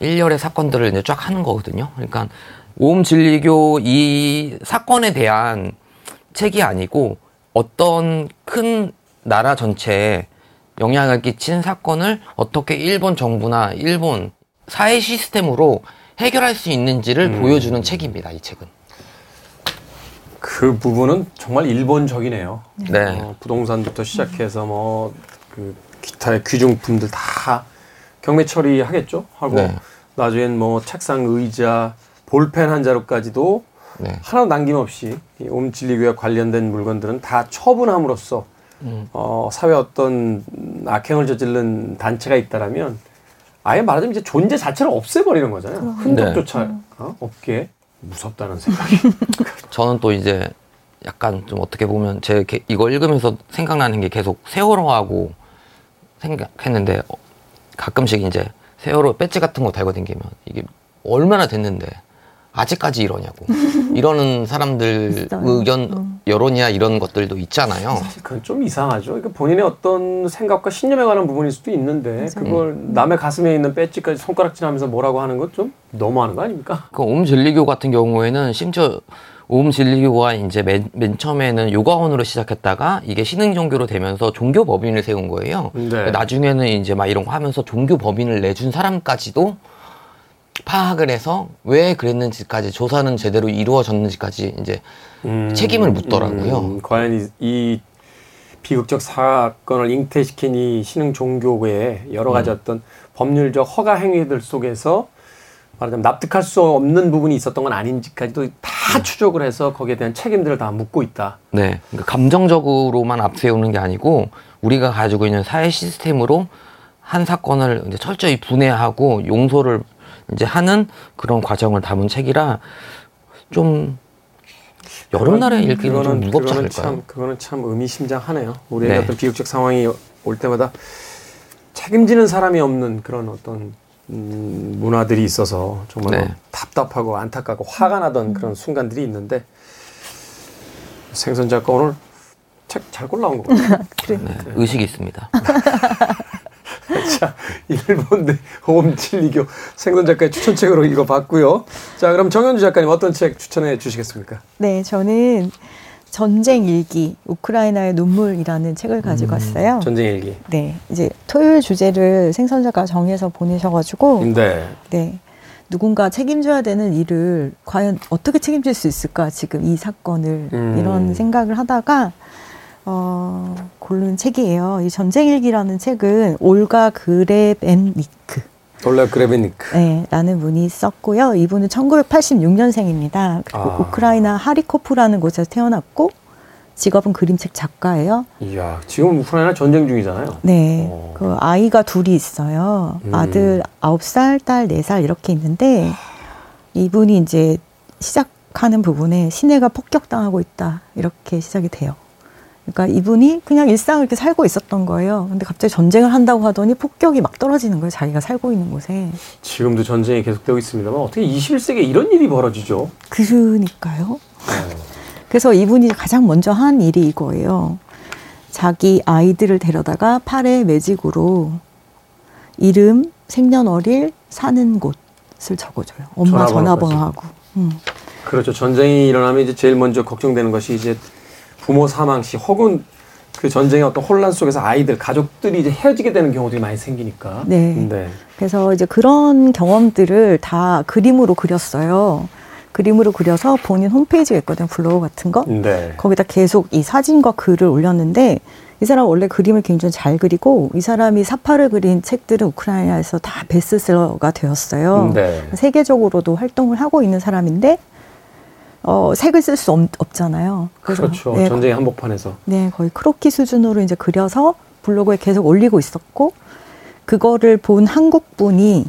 일렬의 사건들을 이제 쫙 하는 거거든요. 그러니까 오음 진리교 이 사건에 대한 책이 아니고 어떤 큰 나라 전체에 영향을 끼친 사건을 어떻게 일본 정부나 일본 사회 시스템으로 해결할 수 있는지를 보여주는 책입니다. 이 책은. 그 부분은 정말 일본적이네요. 네. 어, 부동산부터 시작해서 뭐 그 기타의 귀중품들 다 경매 처리하겠죠. 하고 네. 나중엔 뭐 책상, 의자, 볼펜 한 자루까지도 네. 하나 남김없이 이 옴진리교와 관련된 물건들은 다 처분함으로써 음. 어, 사회 어떤 악행을 저지른 단체가 있다라면 아예 말하자면 이제 존재 자체를 없애버리는 거잖아요. 흔적조차 어? 없게 무섭다는 생각이. 저는 또 이제 약간 좀 어떻게 보면 제 게- 이거 읽으면서 생각나는 게 계속 세월호하고 생각했는데 어, 가끔씩 이제 세월호 배지 같은 거 달고 다니면 이게 얼마나 됐는데 아직까지 이러냐고 이러는 사람들 있어요. 의견 여론이나 이런 것들도 있잖아요. 사실 그건 좀 이상하죠. 그러니까 본인의 어떤 생각과 신념에 관한 부분일 수도 있는데 맞아요. 그걸 남의 가슴에 있는 배지까지 손가락질하면서 뭐라고 하는 건 좀 너무하는 거 아닙니까? 그 옴 진리교 같은 경우에는 심지어 오음 진리교가 이제 맨, 맨 처음에는 요가원으로 시작했다가 이게 신흥 종교로 되면서 종교 법인을 세운 거예요. 네. 나중에는 이제 막 이런 거 하면서 종교 법인을 내준 사람까지도 파악을 해서 왜 그랬는지까지 조사는 제대로 이루어졌는지까지 이제 음, 책임을 묻더라고요. 음, 과연 이, 이 비극적 사건을 잉태시킨 이 신흥 종교의 여러 음. 가지 어떤 법률적 허가 행위들 속에서 말하자면 납득할 수 없는 부분이 있었던 건 아닌지까지도 음. 다 추적을 해서 거기에 대한 책임들을 다 묻고 있다. 네. 그러니까 감정적으로만 앞세우는 게 아니고 우리가 가지고 있는 사회 시스템으로 한 사건을 이제 철저히 분해하고 용서를 이제 하는 그런 과정을 담은 책이라 좀 여름날에 읽기는 좀 무겁지 그거는 않을까요? 참, 그거는 참 의미심장하네요. 우리의 네. 어떤 비극적 상황이 올 때마다 책임지는 사람이 없는 그런 어떤 음, 문화들이 있어서 정말 네. 답답하고 안타깝고 화가 나던 그런 순간들이 있는데 생선 작가 오늘 책 잘 골라온 것 같아요. 그래. 네, 의식이 있습니다. 자, 일본 내 호음진리교 생선 작가의 추천책으로 읽어봤고요. 자, 그럼 정현주 작가님 어떤 책 추천해 주시겠습니까? 네, 저는 전쟁 일기 우크라이나의 눈물이라는 책을 가지고 왔어요. 전쟁 일기. 네, 이제 토요일 주제를 생선자가 정해서 보내셔가지고 네. 네. 누군가 책임져야 되는 일을 과연 어떻게 책임질 수 있을까 지금 이 사건을 음. 이런 생각을 하다가 어, 고른 책이에요. 이 전쟁일기라는 책은 올가 그레벤니크 돌라 그레베니크. 네, 라는 분이 썼고요. 이분은 1986년생입니다. 그리고 아. 우크라이나 하리코프라는 곳에서 태어났고 직업은 그림책 작가예요. 이야, 지금 우크라이나 전쟁 중이잖아요. 네. 어. 그 아이가 둘이 있어요. 음. 아들 9살, 딸 4살 이렇게 있는데 이분이 이제 시작하는 부분에 시내가 폭격당하고 있다. 이렇게 시작이 돼요. 그러니까 이분이 그냥 일상을 이렇게 살고 있었던 거예요. 근데 갑자기 전쟁을 한다고 하더니 폭격이 막 떨어지는 거예요. 자기가 살고 있는 곳에. 지금도 전쟁이 계속되고 있습니다만 어떻게 21세기에 이런 일이 벌어지죠? 그러니까요. 어. 그래서 이분이 가장 먼저 한 일이 이거예요. 자기 아이들을 데려다가 팔에 매직으로 이름, 생년월일, 사는 곳을 적어줘요. 엄마. 전화번호하고. 음. 그렇죠. 전쟁이 일어나면 이제 제일 먼저 걱정되는 것이 이제 부모 사망 시 혹은 그 전쟁의 어떤 혼란 속에서 아이들, 가족들이 이제 헤어지게 되는 경우들이 많이 생기니까. 네. 네. 그래서 이제 그런 경험들을 다 그림으로 그렸어요. 그림으로 그려서 본인 홈페이지가 있거든요. 블로그 같은 거. 네. 거기다 계속 이 사진과 글을 올렸는데 이 사람 원래 그림을 굉장히 잘 그리고 이 사람이 사파를 그린 책들은 우크라이나에서 다 베스트셀러가 되었어요. 네. 세계적으로도 활동을 하고 있는 사람인데 어, 색을 쓸 수 없잖아요. 그렇죠. 네, 전쟁의 한복판에서. 네, 거의 크로키 수준으로 이제 그려서 블로그에 계속 올리고 있었고 그거를 본 한국 분이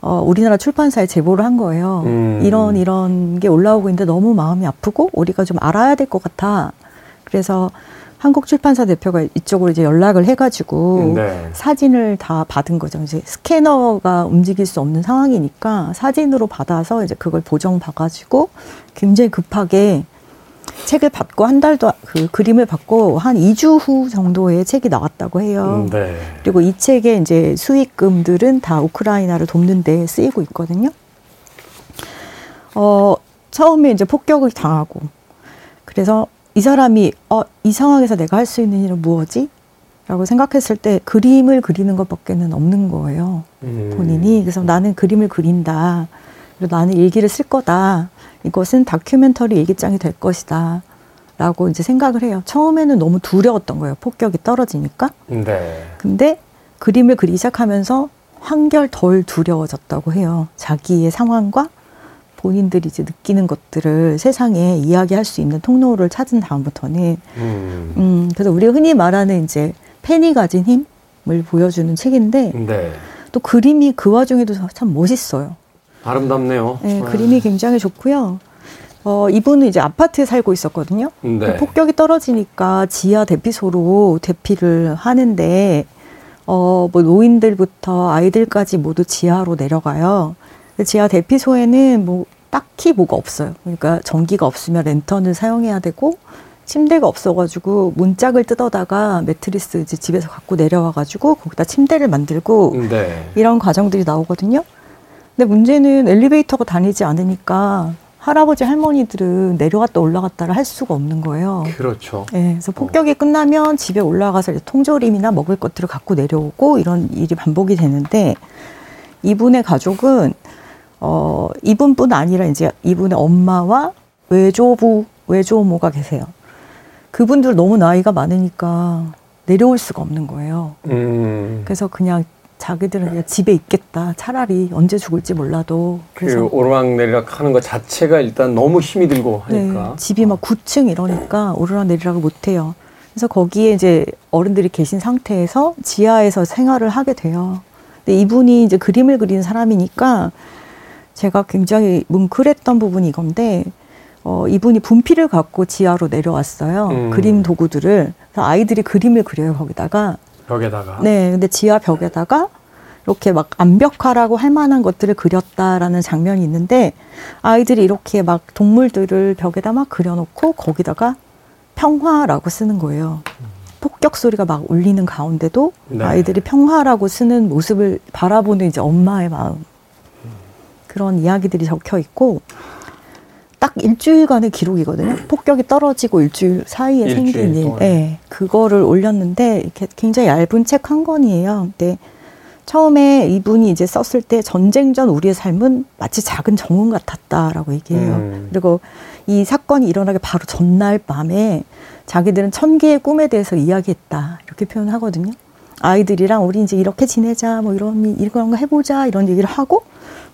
어, 우리나라 출판사에 제보를 한 거예요. 음. 이런 이런 게 올라오고 있는데 너무 마음이 아프고 우리가 좀 알아야 될 것 같아. 그래서 한국 출판사 대표가 이쪽으로 이제 연락을 해가지고 네. 사진을 다 받은 거죠. 이제 스캐너가 움직일 수 없는 상황이니까 사진으로 받아서 이제 그걸 보정 봐가지고 굉장히 급하게 책을 받고 한 달도 그 그림을 받고 한 2주 후 정도에 책이 나왔다고 해요. 음, 네. 그리고 이 책의 이제 수익금들은 다 우크라이나를 돕는 데 쓰이고 있거든요. 어, 처음에 이제 폭격을 당하고 그래서 이 사람이 어, 이 상황에서 내가 할 수 있는 일은 무엇이? 라고 생각했을 때 그림을 그리는 것밖에는 없는 거예요. 음. 본인이. 그래서 나는 그림을 그린다. 그리고 나는 일기를 쓸 거다. 이것은 다큐멘터리 일기장이 될 것이다. 라고 이제 생각을 해요. 처음에는 너무 두려웠던 거예요. 폭격이 떨어지니까. 네. 근데 그림을 그리기 시작하면서 한결 덜 두려워졌다고 해요. 자기의 상황과 본인들이 이제 느끼는 것들을 세상에 이야기할 수 있는 통로를 찾은 다음부터는 음. 음 그래서 우리가 흔히 말하는 이제 펜이 가진 힘을 보여주는 책인데 네. 또 그림이 그 와중에도 참 멋있어요. 아름답네요. 네, 아. 그림이 굉장히 좋고요. 어, 이분은 이제 아파트에 살고 있었거든요. 네. 그 폭격이 떨어지니까 지하 대피소로 대피를 하는데 어, 뭐 노인들부터 아이들까지 모두 지하로 내려가요. 지하 대피소에는 뭐 딱히 뭐가 없어요. 그러니까 전기가 없으면 랜턴을 사용해야 되고 침대가 없어가지고 문짝을 뜯어다가 매트리스 이제 집에서 갖고 내려와가지고 거기다 침대를 만들고 네. 이런 과정들이 나오거든요. 근데 문제는 엘리베이터가 다니지 않으니까 할아버지 할머니들은 내려갔다 올라갔다를 할 수가 없는 거예요. 그렇죠. 네, 그래서 폭격이 끝나면 집에 올라가서 이제 통조림이나 먹을 것들을 갖고 내려오고 이런 일이 반복이 되는데 이분의 가족은 어 이분뿐 아니라 이제 이분의 엄마와 외조부 외조모가 계세요. 그분들 너무 나이가 많으니까 내려올 수가 없는 거예요. 음. 그래서 그냥 자기들은 그냥 집에 있겠다. 차라리 언제 죽을지 몰라도. 그 그래서 오르락내리락 하는 것 자체가 일단 너무 힘이 들고 하니까. 네, 집이 막 9층 이러니까 오르락내리락을 못 해요. 그래서 거기에 이제 어른들이 계신 상태에서 지하에서 생활을 하게 돼요. 근데 이분이 이제 그림을 그리는 사람이니까 제가 굉장히 뭉클했던 부분이 이건데 어, 이분이 분필을 갖고 지하로 내려왔어요. 음. 그림 도구들을. 그래서 아이들이 그림을 그려요, 거기다가. 벽에다가. 네, 근데 지하 벽에다가 이렇게 막 암벽화라고 할 만한 것들을 그렸다라는 장면이 있는데 아이들이 이렇게 막 동물들을 벽에다 막 그려놓고 거기다가 평화라고 쓰는 거예요. 폭격 소리가 막 울리는 가운데도 네. 아이들이 평화라고 쓰는 모습을 바라보는 이제 엄마의 마음 그런 이야기들이 적혀 있고 딱 일주일간의 기록이거든요. 폭격이 떨어지고 일주일 사이에 일주일 생긴 일. 동안. 네, 그거를 올렸는데 이렇게 굉장히 얇은 책 한 권이에요. 근데 처음에 이분이 이제 썼을 때 전쟁 전 우리의 삶은 마치 작은 정원 같았다라고 얘기해요. 음. 그리고 이 사건이 일어나기 바로 전날 밤에 자기들은 천 개의 꿈에 대해서 이야기했다 이렇게 표현하거든요. 아이들이랑 우리 이제 이렇게 지내자 뭐 이런 이런 거 해보자 이런 얘기를 하고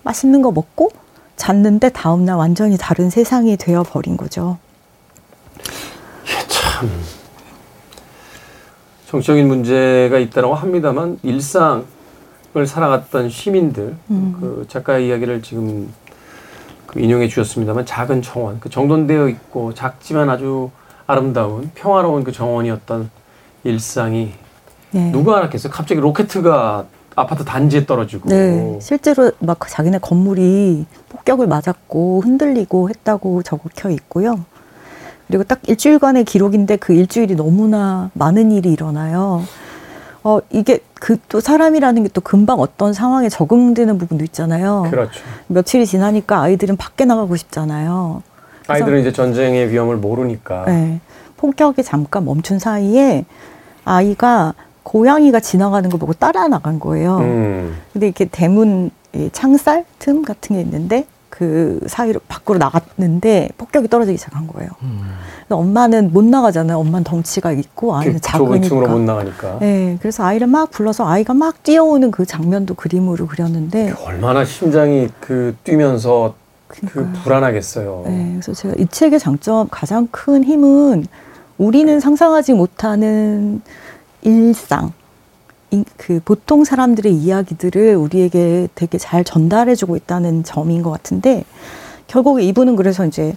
맛있는 거 먹고 잤는데 다음날 완전히 다른 세상이 되어 버린 거죠. 참 정적인 문제가 있다고 합니다만 일상을 살아갔던 시민들 음. 그 작가의 이야기를 지금 그 인용해 주셨습니다만 작은 정원 그 정돈되어 있고 작지만 아주 아름다운 평화로운 그 정원이었던 일상이 네. 누가 알았겠어요 갑자기 로켓가 아파트 단지에 떨어지고 네, 실제로 막 자기네 건물이 폭격을 맞았고 흔들리고 했다고 적혀 있고요. 그리고 딱 일주일간의 기록인데 그 일주일이 너무나 많은 일이 일어나요. 어, 이게 그 또 사람이라는 게 또 금방 어떤 상황에 적응되는 부분도 있잖아요. 그렇죠 며칠이 지나니까 아이들은 밖에 나가고 싶잖아요. 아이들은 이제 전쟁의 위험을 모르니까 네. 폭격이 잠깐 멈춘 사이에 아이가 고양이가 지나가는 걸 보고 따라 나간 거예요. 음. 근데 이렇게 대문 이 창살 틈 같은 게 있는데 그 사이로 밖으로 나갔는데 폭격이 떨어지기 시작한 거예요. 그래서 엄마는 못 나가잖아요. 엄마는 덩치가 있고 아이는 그 좁은 층으로 못 작으니까. 나가니까 네, 그래서 아이를 막 불러서 아이가 막 뛰어오는 그 장면도 그림으로 그렸는데 얼마나 심장이 그 뛰면서 그 그러니까요. 불안하겠어요. 네, 그래서 제가 이 책의 장점 가장 큰 힘은 우리는 상상하지 못하는 일상, 이- 그 보통 사람들의 이야기들을 우리에게 되게 잘 전달해주고 있다는 점인 것 같은데 결국 이분은 그래서 이제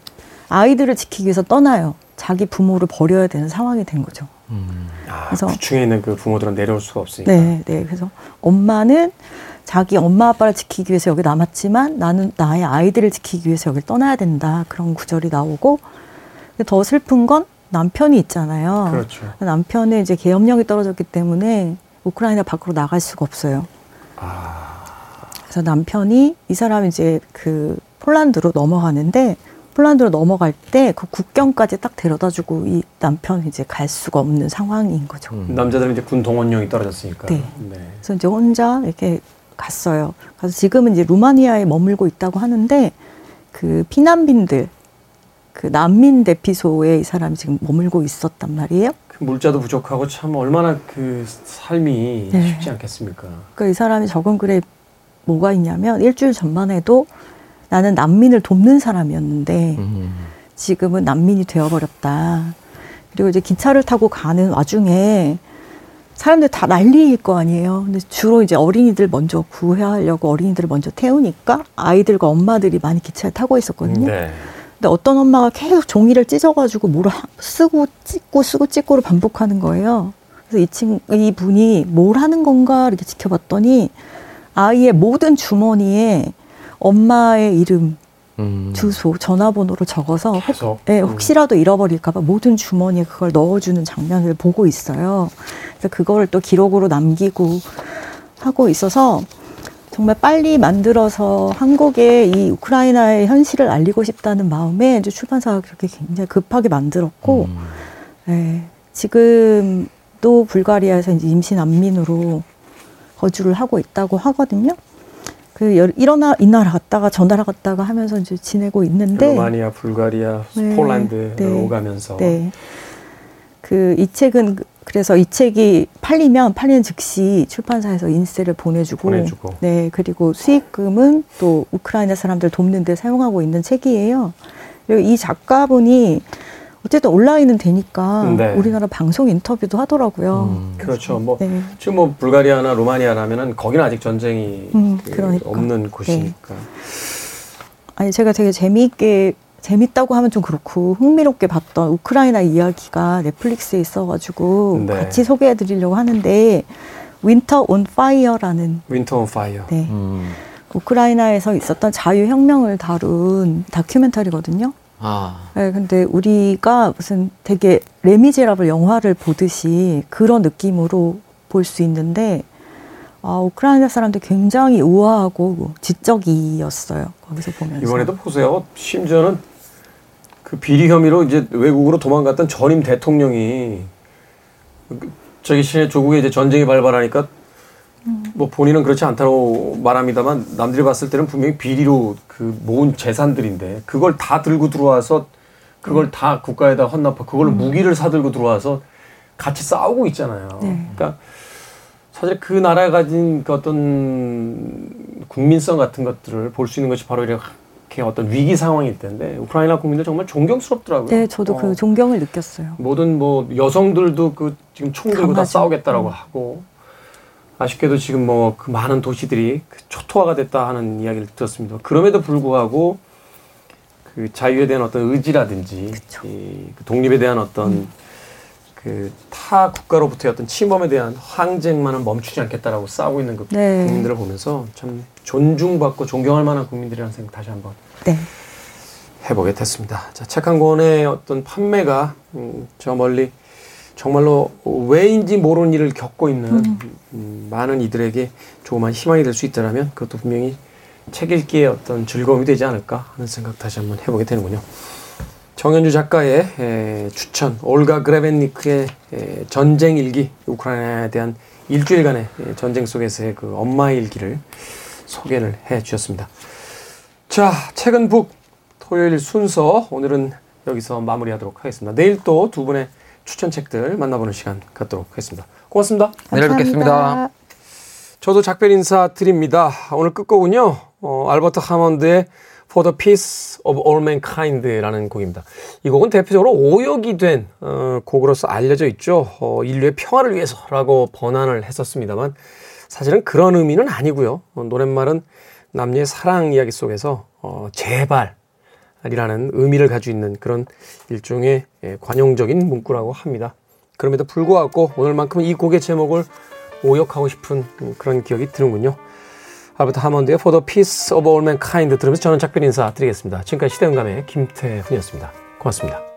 아이들을 지키기 위해서 떠나요. 자기 부모를 버려야 되는 상황이 된 거죠. 아, 그래서- 9층에 있는 그 부모들은 내려올 수가 없으니까. 네, 네. 그래서 엄마는 자기 엄마 아빠를 지키기 위해서 여기 남았지만 나는 나의 아이들을 지키기 위해서 여기 떠나야 된다. 그런 구절이 나오고 근데 더 슬픈 건 남편이 있잖아요. 그렇죠. 남편은 이제 계엄령이 떨어졌기 때문에 우크라이나 밖으로 나갈 수가 없어요. 아, 그래서 남편이 이 사람이 이제 그 폴란드로 넘어가는데 폴란드로 넘어갈 때 그 국경까지 딱 데려다주고 이 남편이 이제 갈 수가 없는 상황인 거죠. 음. 남자들은 이제 군 동원령이 떨어졌으니까. 네. 네. 그래서 이제 혼자 이렇게 갔어요. 그래서 지금은 이제 루마니아에 머물고 있다고 하는데 그 피난민들 그 난민 대피소에 이 사람이 지금 머물고 있었단 말이에요. 그 물자도 부족하고 참 얼마나 그 삶이 네. 쉽지 않겠습니까? 그러니까 이 사람이 적은 글에 뭐가 있냐면 일주일 전만 해도 나는 난민을 돕는 사람이었는데 음. 지금은 난민이 되어버렸다. 그리고 이제 기차를 타고 가는 와중에 사람들 다 난리일 거 아니에요. 근데 주로 이제 어린이들 먼저 구해하려고 어린이들을 먼저 태우니까 아이들과 엄마들이 많이 기차를 타고 있었거든요. 네. 근데 어떤 엄마가 계속 종이를 찢어가지고 뭐를 하- 쓰고 찍고 쓰고 찍고를 반복하는 거예요. 그래서 이 친, 이 분이 뭘 하는 건가 이렇게 지켜봤더니 아이의 모든 주머니에 엄마의 이름, 음. 주소, 전화번호를 적어서 혹. 예, 음. 혹시라도 잃어버릴까봐 모든 주머니에 그걸 넣어주는 장면을 보고 있어요. 그래서 그거를 또 기록으로 남기고 하고 있어서 정말 빨리 만들어서 한국에 이 우크라이나의 현실을 알리고 싶다는 마음에 이제 출판사가 그렇게 굉장히 급하게 만들었고, 음. 네, 지금도 불가리아에서 이제 임시 난민으로 거주를 하고 있다고 하거든요. 그 여- 이러나 이 나라 갔다가 저 나라 갔다가 하면서 이제 지내고 있는데, 루마니아, 불가리아, 네. 폴란드를 네. 오가면서 네. 그 이 책은 그- 그래서 이 책이 팔리면 팔리는 즉시 출판사에서 인세를 보내주고, 보내주고. 네 그리고 수익금은 또 우크라이나 사람들 돕는데 사용하고 있는 책이에요. 그리고 이 작가분이 어쨌든 온라인은 되니까 네. 우리나라 방송 인터뷰도 하더라고요. 음. 그렇죠. 뭐 네. 지금 뭐 불가리아나 루마니아라면은 거기는 아직 전쟁이 음, 그 그러니까. 없는 곳이니까. 아니 제가 되게 재미있게 재밌다고 하면 좀 그렇고 흥미롭게 봤던 우크라이나 이야기가 넷플릭스에 있어가지고 네. 같이 소개해드리려고 하는데 Winter on Fire라는 Winter on Fire. 네, 음. 우크라이나에서 있었던 자유혁명을 다룬 다큐멘터리거든요. 아. 네, 근데 우리가 무슨 되게 레미제라블 영화를 보듯이 그런 느낌으로 볼 수 있는데 아, 우크라이나 사람들 굉장히 우아하고 지적이었어요. 거기서 보면서. 이번에도 보세요. 심지어는 그 비리 혐의로 이제 외국으로 도망갔던 전임 대통령이 그 저기 신의 조국에 이제 전쟁이 발발하니까 뭐 본인은 그렇지 않다고 말합니다만 남들이 봤을 때는 분명히 비리로 그 모은 재산들인데 그걸 다 들고 들어와서 그걸 다 국가에다 헌납하 그걸로 무기를 사들고 들어와서 같이 싸우고 있잖아요. 네. 그러니까 사실 그 나라가 가진 그 어떤 국민성 같은 것들을 볼 수 있는 것이 바로 이렇게 어떤 위기 상황일 텐데 우크라이나 국민들 정말 존경스럽더라고요. 네, 저도 어, 그 존경을 느꼈어요. 모든 뭐 여성들도 그 지금 총 들고 다 강하죠. 싸우겠다라고 음. 하고 아쉽게도 지금 뭐 그 많은 도시들이 그 초토화가 됐다 하는 이야기를 들었습니다. 그럼에도 불구하고 그 자유에 대한 어떤 의지라든지. 이, 그 독립에 대한 어떤 음. 그 타 국가로부터의 어떤 침범에 대한 항쟁만은 멈추지 않겠다라고 싸우고 있는 그 네. 국민들을 보면서 참 존중받고 존경할 만한 국민들이라는 생각 다시 한번 네. 해보게 됐습니다. 자, 책 한 권의 어떤 판매가 음, 저 멀리 정말로 왜인지 모르는 일을 겪고 있는 음, 많은 이들에게 조그만 희망이 될 수 있다면 그것도 분명히 책 읽기의 어떤 즐거움이 되지 않을까 하는 생각 다시 한번 해보게 되는군요. 정현주 작가의 에, 추천, 올가 그레벤니크의 에, 전쟁 일기, 우크라이나에 대한 일주일간의 에, 전쟁 속에서의 그 엄마의 일기를 소개를 해 주셨습니다. 자, 책은 북 토요일 순서 오늘은 여기서 마무리하도록 하겠습니다. 내일 또 두 분의 추천책들 만나보는 시간 갖도록 하겠습니다. 고맙습니다. 내일 뵙겠습니다. 저도 작별 인사 드립니다. 오늘 끝곡은요, 어, 알버트 하먼드의 For the Peace of All Mankind라는 곡입니다. 이 곡은 대표적으로 오역이 된 어, 곡으로서 알려져 있죠. 어, 인류의 평화를 위해서라고 번안을 했었습니다만 사실은 그런 의미는 아니고요. 어, 노랫말은 남녀의 사랑 이야기 속에서 어, 제발이라는 의미를 가지고 있는 그런 일종의 예, 관용적인 문구라고 합니다. 그럼에도 불구하고 오늘만큼은 이 곡의 제목을 오역하고 싶은 음, 그런 기억이 드는군요. 알버트 하먼드의 For the Peace of All Mankind 들으면서 저는 작별 인사 드리겠습니다. 지금까지 시대음감의 김태훈이었습니다. 고맙습니다.